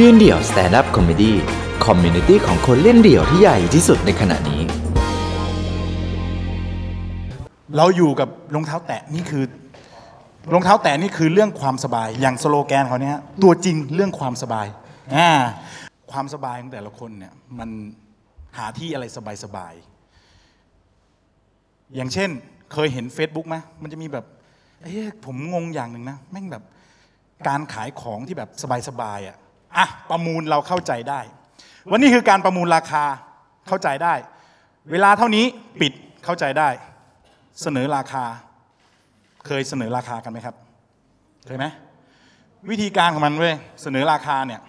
ยืนเดี่ยว stand-up comedy community ของคนเล่นเดี่ยวที่ใหญ่ที่สุดในขณะนี้ เราอยู่กับรองเท้าแตะนี่คือรองเท้าแตะนี่คือเรื่องความสบายอย่างสโลแกนเขาเนี่ยตัวจริงเรื่องความสบายอ่าความสบายของแต่ละคนเนี่ยมันหาที่อะไรสบายๆอย่างเช่นเคยเห็น Facebook ไหมมันจะมีแบบเอ้ผมงงอย่างหนึ่งนะแม่งแบบการขายของที่แบบสบายๆอะ อะประมูลเราเข้าใจได้ วันนี้คือการประมูลราคาเข้าใจได้ เวลาเท่านี้ปิดเข้าใจได้ เสนอราคา เคยเสนอราคากันไหมครับเคยไหมวิธีการของมันเว้ยเสนอราคาเนี่ย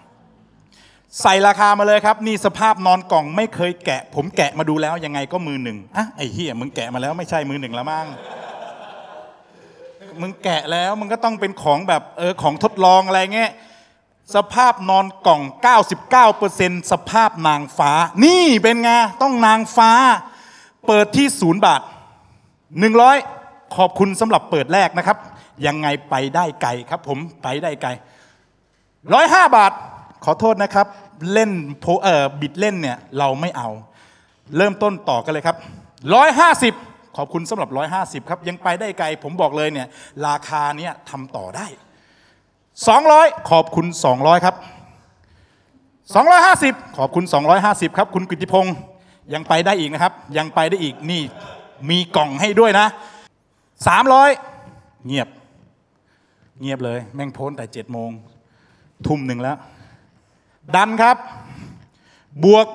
ใส่ราคามาเลยครับ นี่สภาพนอนกล่องไม่เคยแกะ ผมแกะมาดูแล้วยังไงก็มือหนึ่งอะไอ้เฮียมึงแกะมาแล้วไม่ใช่มือหนึ่งแล้วมั้งมึงแกะแล้วมึงก็ต้องเป็นของแบบเออของทดลองอะไรเงี้ย สภาพนอนกล่อง 99%สภาพนางฟ้า นี่เป็นไงต้องนางฟ้า เปิดที่ศูนย์บาท 100 ขอบคุณสำหรับเปิดแรกนะครับ ยังไงไปได้ไกลครับผมไปได้ไกลร้อยห้าบาท ขอโทษนะครับ เล่นโพเอ่อบิดเล่นเนี่ยเราไม่เอา เริ่มต้นต่อกันเลยครับร้อยห้าสิบขอบคุณสำหรับร้อยห้าสิบครับ ยังไปได้ไกล ผมบอกเลยเนี่ย ราคาเนี่ยทำต่อได้ สองร้อยขอบคุณสองร้อยครับสองร้อยห้าสิบขอบคุณสองร้อยห้าสิบครับ คุณกิติพงศ์ยังไปได้อีกนะครับ ยังไปได้อีกนี่มีกล่องให้ด้วยนะสามร้อยเงียบ เงียบเลย แม่งโพ้นแต่เจ็ดโมง ทุ่มหนึ่งแล้ว ดันครับ บวก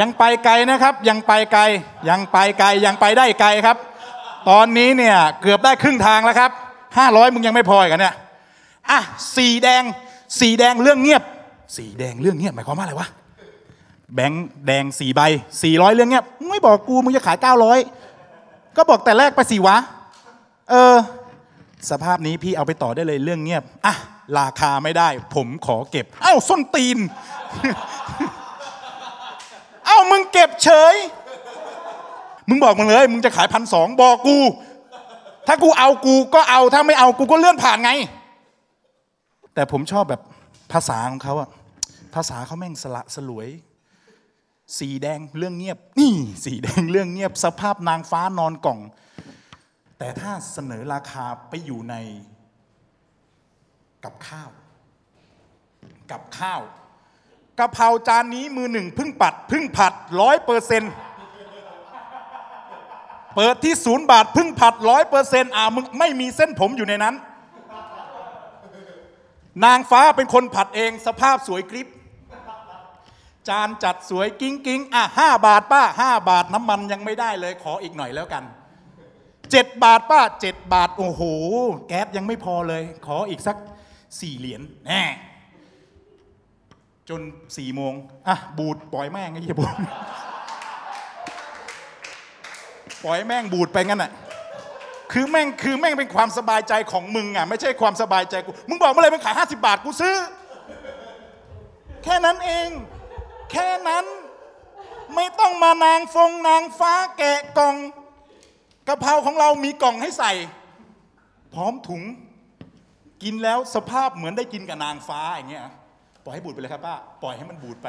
ยังไปไกลนะครับ ยังไปไกล ยังไปไกล ยังไปได้ไกลครับ ตอนนี้เนี่ยเกือบได้ครึ่งทางแล้วครับห้าร้อยมึงยังไม่พออีกันเนี่ย อะสีแดง สีแดงเรื่องเงียบ สีแดงเรื่องเงียบหมายความว่าอะไรวะแบงค์แดงสี่ใบสี่ร้อยเรื่องเงียบมึงไม่บอกกูมึงจะขายเก้าร้อยก็บอกแต่แรกไปสี่วะ เออ สภาพนี้พี่เอาไปต่อได้เลยเรื่องเงียบอะราคาไม่ได้ ผมขอเก็บ เอ้าส้นตีน เอ้ามึงเก็บเฉย มึงบอกมึงเลย มึงจะขายพันสองบอกกู ถ้ากูเอากูก็เอาถ้าไม่เอากูก็เลื่อนผ่านไง แต่ผมชอบแบบภาษาของเขาอะภาษาเขาแม่งสละสลวย สีแดงเรื่องเงียบ นี่สีแดงเรื่องเงียบ สภาพนางฟ้านอนกล่อง แต่ถ้าเสนอราคาไปอยู่ในกับข้าว กับข้าวกะเพราจานนี้มือหนึ่งพึ่งปัด พึ่งผัดร้อยเปอร์เซ็นต์เปิดที่ศูนย์บาทพึ่งผัดร้อยเปอร์เซ็นต์อ่ามึงไม่มีเส้นผมอยู่ในนั้น นางฟ้าเป็นคนผัดเองสภาพสวยกริบจานจัดสวยกิ้งกิ้งอะห้าบาทป้าห้าบาทน้ำมันยังไม่ได้เลยขออีกหน่อยแล้วกันเจ็ดบาทป้าเจ็ดบาทโอ้โห แก๊สยังไม่พอเลย ขออีกสักสี่เหรียญแน่จนสี่โมงอะบูดปล่อยแม่งไอ้เหี้ยบูดปล่อยแม่งบูดไปงั้นอะ คือแม่งคือแม่งเป็นความสบายใจของมึงอะไม่ใช่ความสบายใจกูมึงบอกเมื่อไหรมึงขายห้าสิบาทกูซื้อ แค่นั้นเอง แค่นั้น ไม่ต้องมานางฟงนางฟ้าแกะกล่องกะเพราของเรามีกล่องให้ใส่ พร้อมถุง กินแล้วสภาพเหมือนได้กินกับนางฟ้าอย่างเงี้ยปล่อยให้บูดไปเลยครับป้าปล่อยให้มันบูดไป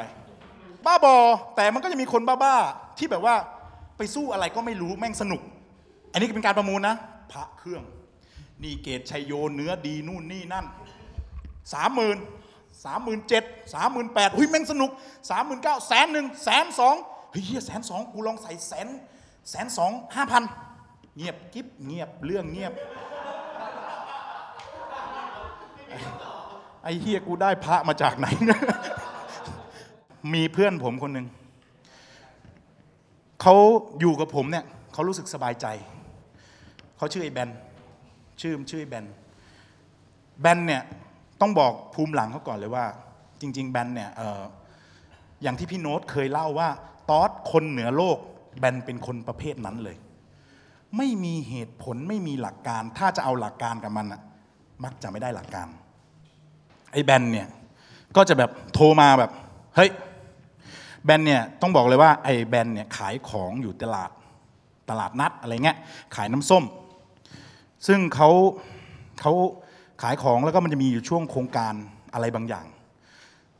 บ้าบอ แต่มันก็จะมีคนบ้าๆที่แบบว่าไปสู้อะไรก็ไม่รู้แม่งสนุก อันนี้เป็นการประมูลนะ พระเครื่อง นี่เกตชัยโยเนื้อดีนู่นนี่นั่นสามหมื่นสามหมื่นเจ็ดสามหมื่นแปดเฮ้ยแม่งสนุกสามหมื่นเก้าแสนหนึ่งแสนสองเฮ้ยแสนสองกูลองใส่แสนแสนสองห้าพันเงียบกิ๊บเงียบเรื่องเงียบไอ้เฮียกูได้พระมาจากไหน มีเพื่อนผมคนหนึ่งเขาอยู่กับผมเนี่ยเขารู้สึกสบายใจ เขาชื่อไอ้แบนชื่อชื่อไอ้แบนแบนเนี่ยต้องบอกภูมิหลังเขาก่อนเลยว่า จริง ๆ แบนเนี่ยอออย่างที่พี่โน้ตเคยเล่าว่าตอสคนเหนือโลกแบนเป็นคนประเภทนั้นเลย ไม่มีเหตุผลไม่มีหลักการ ถ้าจะเอาหลักการกับมันอะมักจะไม่ได้หลักการ ไอ้แบนเนี่ยก็จะแบบโทรมาแบบ เฮ้ยแบนเนี่ยต้องบอกเลยว่าไอ้แบนเนี่ยขายของอยู่ตลาดตลาดนัดอะไรเงี้ยขายน้ำส้ม ซึ่งเขาเขาขายของแล้วก็มันจะมีอยู่ช่วงโครงการอะไรบางอย่าง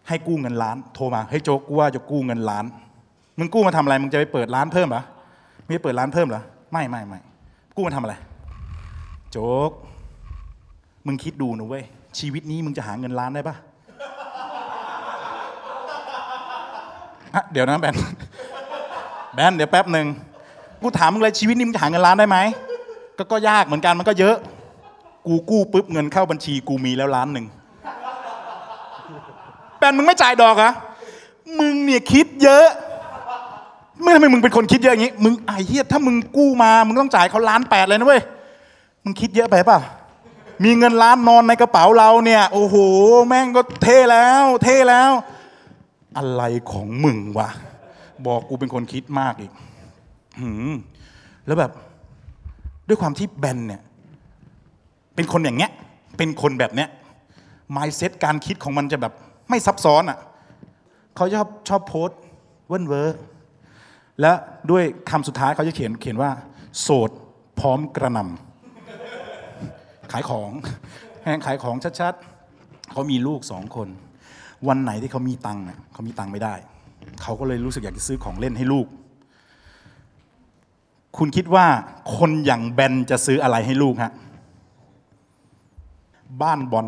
ให้กู้เงินล้าน โทรมาเฮ้ยโจ๊กกูว่าจะกู้เงินล้าน มึงกู้มาทำอะไรมึงจะไปเปิดร้านเพิ่มเหรอมึงจะเปิดร้านเพิ่มเหรอไม่ไม่ไม่กู้มาทำอะไร โจ๊กมึงคิดดูนะเว้ยชีวิตนี้มึงจะหาเงินล้านได้ปะะเดี๋ยวนะแบนแบนเดี๋ยวแป๊บหนึ่งกูถามมึงเลยชีวิตนี้มึงจะหาเงินล้านได้ไหม ก็ก็ยากเหมือนกันมันก็เยอะ กูกู้ปุ๊บเงินเข้าบัญชีกูมีแล้วล้านหนึ่งแบนมึงไม่จ่ายดอกอะมึงเนี่ยคิดเยอะไม่ทำไมมึงเป็นคนคิดเยอะอย่างนี้มึงไอ้เหี้ยถ้ามึงกู้มามึงต้องจ่ายเขาล้านแปดเลยนะเว้ยมึงคิดเยอะไปป่ะมีเงินล้านนอนในกระเป๋าเราเนี่ย โอ้โห แม่งก็เท่แล้ว เท่แล้ว อะไรของมึงวะ บอกกูเป็นคนคิดมากอีกหืมแล้วแบบ ด้วยความที่แบนเนี่ยเป็นคนอย่างเงี้ยเป็นคนแบบเนี้ย mindset การคิดของมันจะแบบไม่ซับซ้อนอะเขาชอบชอบโพส์เว้นเวอร์และด้วยคำสุดท้ายเขาจะเขียนเขียนว่า โสดพร้อมกระนำขายของแห่งขายของชัดๆเขามีลูกสองคน วันไหนที่เขามีตังค์เนี่ยเขามีตังค์ไม่ได้ เขาก็เลยรู้สึกอยากจะซื้อของเล่นให้ลูก คุณคิดว่าคนอย่างแบนจะซื้ออะไรให้ลูกฮะ บ้านบอล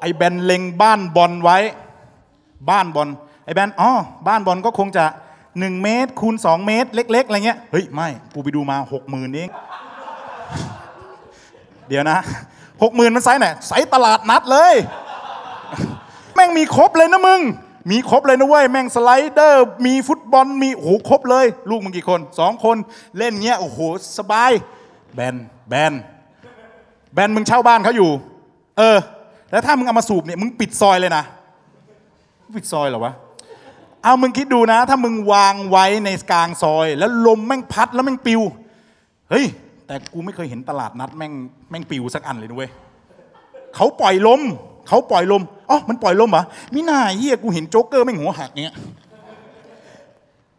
ไอ้แบนเล็งบ้านบอลไว้ บ้านบอล ไอ้แบนอ๋อ บ้านบอลก็คงจะหนึ่งเมตร คูณสองเมตร เล็ก ๆ อะไรเงี้ย เฮ้ย ไม่ กูไปดูมาหกหมื่นเอง เดี๋ยวนะหกหมื่นมันไซส์ไหน ไซส์ตลาดนัดเลย แม่งมีครบเลยนะมึง มีครบเลยนะเว้ยแม่ง slider มีฟุตบอลมีโอ้โหครบเลย ลูกมึงกี่คนสองคนเล่นเงี้ยโอ้โหสบาย แบนแบนแบนมึงเช่าบ้านเขาอยู่ เออ แล้วถ้ามึงเอามาสูบเนี่ยมึงปิดซอยเลยนะปิดซอยเหรอวะเอามึงคิดดูนะ ถ้ามึงวางไว้ในกลางซอย แล้วลมแม่งพัดแล้วแม่งปลิวเฮ้ยแต่กูไม่เคยเห็นตลาดนัดแม่งแม่งปลิวสักอันเลยนะเว้ยเขาปล่อยลม เขาปล่อยลมอ๋อมันปล่อยลมเหรอมิน่าเหี้ยกูเห็นโจ๊กเกอร์แม่งหัวหักเงี้ย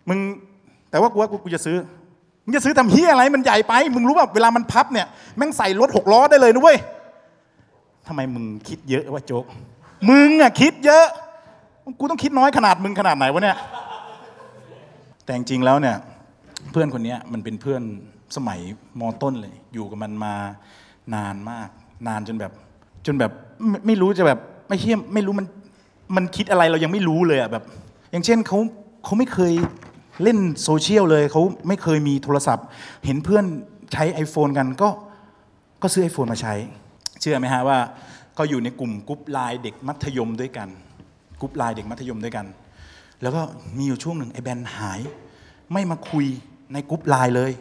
มึงแต่ว่ากูว่ากูจะซื้อมึงจะซื้อทำเหี้ยอะไรมันใหญ่ไปมึงรู้ป่ะเวลามันพับเนี่ยแม่งใส่รถหกล้อได้เลยนะเว้ยทำไมมึงคิดเยอะวะโจ๊กมึงอะคิดเยอะกูต้องคิดน้อยขนาดมึงขนาดไหนวะเนี่ยแต่จริงๆแล้วเนี่ยเพื่อนคนนี้มันเป็นเพื่อนสมัยมต้นเลย อยู่กับมันมานานมาก นานจนแบบ จนแบบไม่ไม่รู้จะแบบไม่เชี่ยไม่รู้มันมันคิดอะไรเรายังไม่รู้เลยอะแบบ อย่างเช่นเขาเขาไม่เคยเล่นโซเชียลเลยเขาไม่เคยมีโทรศัพท์ เห็นเพื่อนใช้ iPhone กันก็ก็ซื้อ iPhone มาใช้ เชื่อไหมฮะว่าก็อยู่ในกลุ่ม group LINE เด็กมัธยมด้วยกัน group LINE เด็กมัธยมด้วยกัน แล้วก็มีอยู่ช่วงหนึ่งไอ้แบนหาย ไม่มาคุยใน group LINE เลย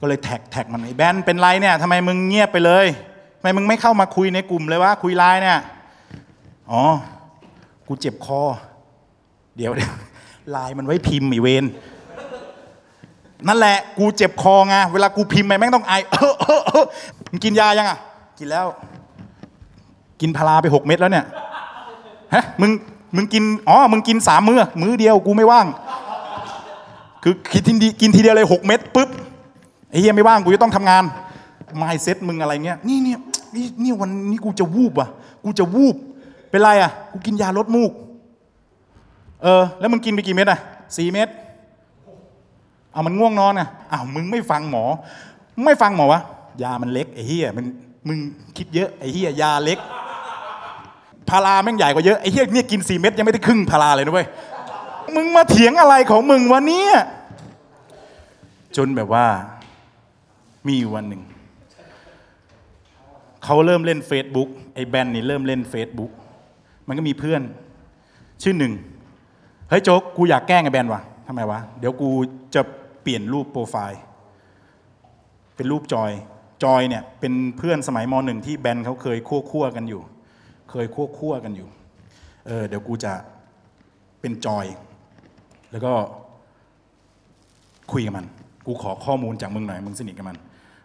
ก็เลย tag tag มันไอ้แบนเป็นไรเนี่ยทำไมมึงเงียบไปเลย ทำไมมึงไม่เข้ามาคุยในกลุ่มเลยวะคุยไลน์เนี่ย อ๋อ กูเจ็บคอ เดี๋ยวเดี๋ยวไลน์มันไว้พิมพ์อีเวนนั่นแหละ กูเจ็บคอไง เวลากูพิมพ์ไปแม่งต้องไอเออเออเออมึงกินยายังอะ กินแล้ว กินพาราไปหกเม็ดแล้วเนี่ย ฮะ มึง มึงกิน อ๋อ มึงกินสามมื้อ มื้อเดียวกูไม่ว่าง คือกินทีเดีกินทีเดียวเลยหกเม็ดปุ๊บไอ้เหี้ยไม่ว่าง กูจะต้องทำงาน mindset มึงอะไรเงี้ย นี่ นี่นี่วันนี้กูจะวูบอะ กูจะวูบ เป็นไรอะ กูกินยาลดมูก เออ แล้วมึงกินไปกี่เม็ดอะสี่เม็ดเอามันง่วงนอนอะอ้าวมึงไม่ฟังหมอ ไม่ฟังหมอวะ ยามันเล็กไอ้เหี้ยมันมึงคิดเยอะไอ้เหี้ยยาเล็ก พาราแม่งใหญ่กว่าเยอะไอ้เหี้ยเนี่ยกินสี่เม็ดยังไม่ได้ครึ่งพาราเลยนะเว้ย มึงมาเถียงอะไรของมึงวะเนี่ย จนแบบว่ามีวันหนึ่ง เขาเริ่มเล่น Facebook ไอ้แบนนี่เริ่มเล่น Facebook มันก็มีเพื่อน ชื่อหนึ่งเฮ้ยโจ๊กกูอยากแกล้งไอ้แบนวะทำไมวะ เดี๋ยวกูจะเปลี่ยนรูปโปรไฟล์ เป็นรูปจอย จอยเนี่ยเป็นเพื่อนสมัยมหนึ่งที่แบนเขาเคยคั่วคั่วกันอยู่ เคยคั่วคั่วกันอยู่เออเดี๋ยวกูจะเป็นจอย แล้วก็คุยกับมัน กูขอข้อมูลจากมึงหน่อยมึงสนิทกับมัน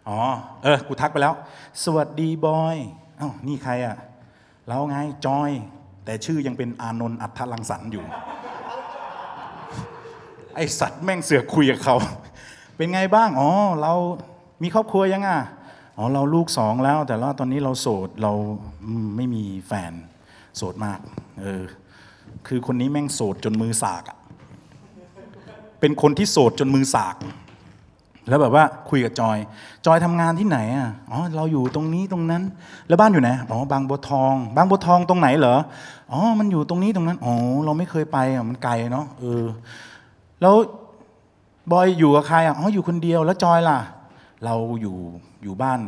อ๋อ เออ กูทักไปแล้ว สวัสดีบอยเอ้านี่ใครอะเราไงจอย แต่ชื่อยังเป็นอานนท์อัทธรังสรรค์อยู่ ไอสัตว์แม่งเสือกคุยกับเขา เป็นไงบ้าง อ๋อ เรามีครอบครัวยังอะ อ๋อ เราลูกสองแล้ว แต่ว่าตอนนี้เราโสด เราไม่มีแฟน โสดมาก เออ คือคนนี้แม่งโสดจนมือสากอะเป็นคนที่โสดจนมือสาก แล้วแบบว่าคุยกับจอย จอยทำงานที่ไหนอะอ๋อเราอยู่ตรงนี้ตรงนั้น แล้วบ้านอยู่ไหนอ๋อบางบัวทอง บางบัวทองตรงไหนเหรออ๋อมันอยู่ตรงนี้ตรงนั้นอ๋อเราไม่เคยไปอะมันไกลเนาะเออแล้วบอยอยู่กับใครอะอ๋ออยู่คนเดียวแล้วจอยล่ะ เราอยู่อยู่บ้าน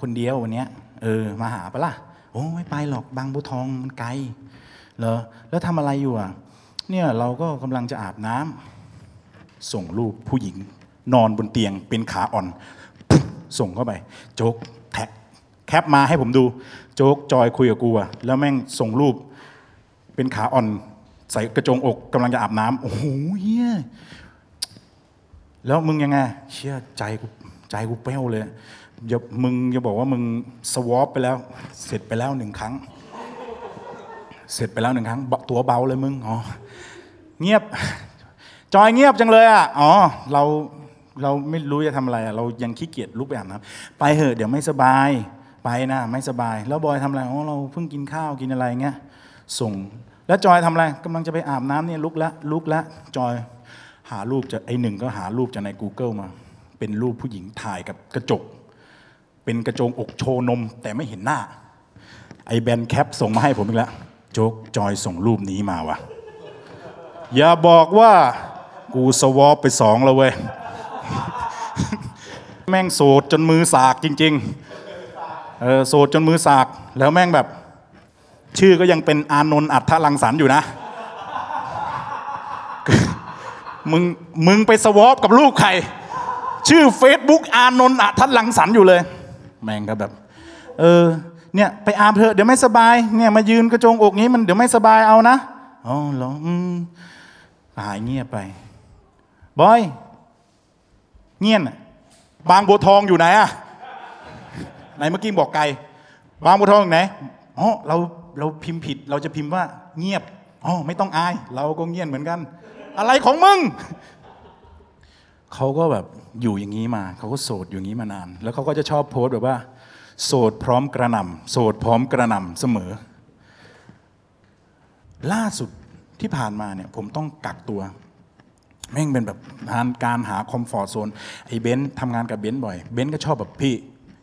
คนเดียววันเนี้ยเออมาหาปะล่ะโอ้ไม่ไปหรอกบางบัวทองมันไกลเหรอแล้วทำอะไรอยู่อะเนี่ยเราก็กำลังจะอาบน้ำส่งรูปผู้หญิง นอนบนเตียงเป็นขาอ่อน ส่งเข้าไป โจ๊กแท็กแคปมาให้ผมดู โจ๊กจอยคุยกับกูอะแล้วแม่งส่งรูป เป็นขาอ่อน ใส่กระจงอกกำลังจะอาบน้ำโอ้โหเฮียแล้วมึงยังไง เชื่อใจกูใจกูเป้วเลยอย่ามึงอย่าบอกว่ามึงสวอปไปแล้ว เสร็จไปแล้วหนึ่งครั้ง เสร็จไปแล้วหนึ่งครั้งตัวเบาเลยมึงอ๋อเงียบ จอยเงียบจังเลยอะอ๋อเรา เราไม่รู้จะทำอะไรเรายังขี้เกียจลุกไปอาบน้ำไปเหอะเดี๋ยวไม่สบายไปนะไม่สบาย แล้วบอยทำอะไรอ๋อเราเพิ่งกินข้าวกินอะไรเงี้ยส่ง แล้วจอยทำอะไรกำลังจะไปอาบน้ำเนี่ยลุกแล้วลุกแล้วจอยหารูปจะไอหนึ่งก็หารูปจากใน Google มา เป็นรูปผู้หญิงถ่ายกับกระจก เป็นกระจงอกโชว์นม แต่ไม่เห็นหน้า ไอแบนแคปส่งมาให้ผมอีกแล้วโจ๊กจอยส่งรูปนี้มาวะอย่าบอกว่ากูสวอปไปสองแล้วเว้ย แม่งโสดจนมือสากจริงๆเออโสดจนมือสาก แล้วแม่งแบบ ชื่อก็ยังเป็นอานนท์อัฏฐลังสรรอยู่นะ มึงมึงไปสวอปกับลูกใคร ชื่อ Facebook อานนท์อัฏฐลังสรรอยู่เลย แม่งก็แบบ เออเนี่ยไปอาบเถอะเดี๋ยวไม่สบายเนี่ยมายืนกระโจงอกนี้มันเดี๋ยวไม่สบายเอานะอ๋อเหรออืมหายเงียบไป บอย เงียบน่ะบางบัวทองอยู่ไหนอะไหนเมื่อกี้บอกไกล บางบัวทองอยู่ไหนอ๋อเราเราพิมพ์ผิดเราจะพิมพ์ว่า เงียบอ๋อไม่ต้องอาย เราก็เงียบเหมือนกัน อะไรของมึงเขาก็แบบอยู่อย่างนี้มา เขาก็โสดอยู่อย่างนี้มานาน แล้วเขาก็จะชอบโพสต์แบบว่า โสดพร้อมกระหน่ำโสดพร้อมกระหน่ำเสมอ ล่าสุดที่ผ่านมาเนี่ย ผมต้องกักตัว แม่งเป็นแบบการหา comfort zone ไอ้เบนซ์ทำงานกับเบนซ์บ่อย เบนซ์ก็ชอบแบบพี่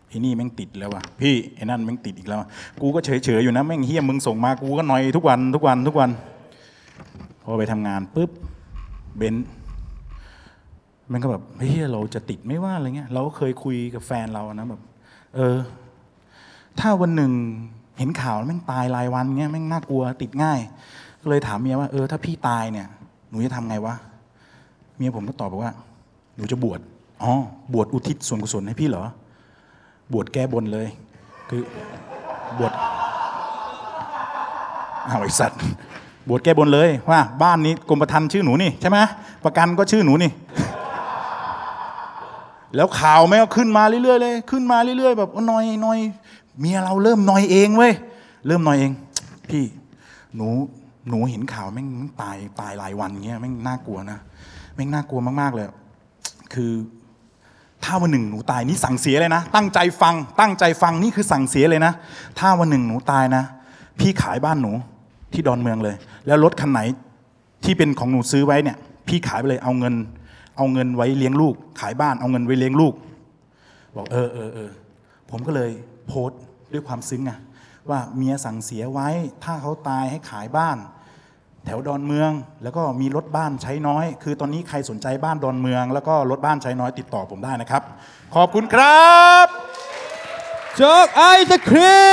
ไอ้นี่แม่งติดแล้วว่ะพี่ไอ้นั่นแม่งติดอีกแล้วกูก็เฉยเฉยๆอยู่นะแม่งเหี้ยมึงส่งมากูก็หนอยทุกวันทุกวันทุกวัน พอไปทำงานปุ๊บเบนซ์มันก็แบบเฮ้ยเราจะติดไม่ว่าอะไรเงี้ยเราก็เคยคุยกับแฟนเรานะแบบเออ ถ้าวันหนึ่งเห็นข่าวแล้วแม่งตายรายวันเงี้ยแม่งน่ากลัวติดง่าย ก็เลยถามเมียว่าเออถ้าพี่ตายเนี่ย หนูจะทำไงวะ เมียผมก็ตอบบอกว่า หนูจะบวชอ๋อบวชอุทิศส่วนกุศลให้พี่เหรอ บวชแก้บนเลย คือบวชเอาไอ้สัตว์ บวชแก้บนเลยว่า บ้านนี้กรมประทันชื่อหนูนี่ใช่ไหมประกันก็ชื่อหนูนี่ แล้วข่าวแม่ก็ขึ้นมาเรื่อยๆเลย ขึ้นมาเรื่อยๆแบบนอยนอยเมียเราเริ่มนอยเองเว้ยเริ่มนอยเอง พี่หนูหนูเห็นข่าวแม่งตายตายหลายวันเงี้ยแม่งน่ากลัวนะ แม่งน่ากลัวมากๆเลย คือถ้าวันหนึ่งหนูตายนี่สั่งเสียเลยนะ ตั้งใจฟัง ตั้งใจฟังนี่คือสั่งเสียเลยนะ ถ้าวันหนึ่งหนูตายนะ พี่ขายบ้านหนูที่ดอนเมืองเลย แล้วรถคันไหนที่เป็นของหนูซื้อไว้เนี่ย พี่ขายไปเลยเอาเงิน เอาเงินไว้เลี้ยงลูก ขายบ้านเอาเงินไว้เลี้ยงลูก บอกเออเออเออผมก็เลยโพสต์ด้วยความซึ้งอะว่าเมียสั่งเสียไว้ ถ้าเขาตายให้ขายบ้าน แถวดอนเมือง แล้วก็มีรถบ้านใช้น้อย คือตอนนี้ใครสนใจบ้านดอนเมือง แล้วก็รถบ้านใช้น้อยติดต่อผมได้นะครับ ขอบคุณครับโจ๊กไอศครี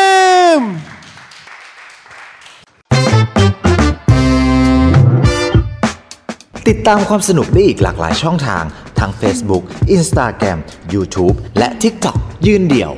มติดตามความสนุกได้อีกหลากหลายช่องทาง ทั้ง Facebook Instagram YouTube และ TikTok ยืนเดี่ยว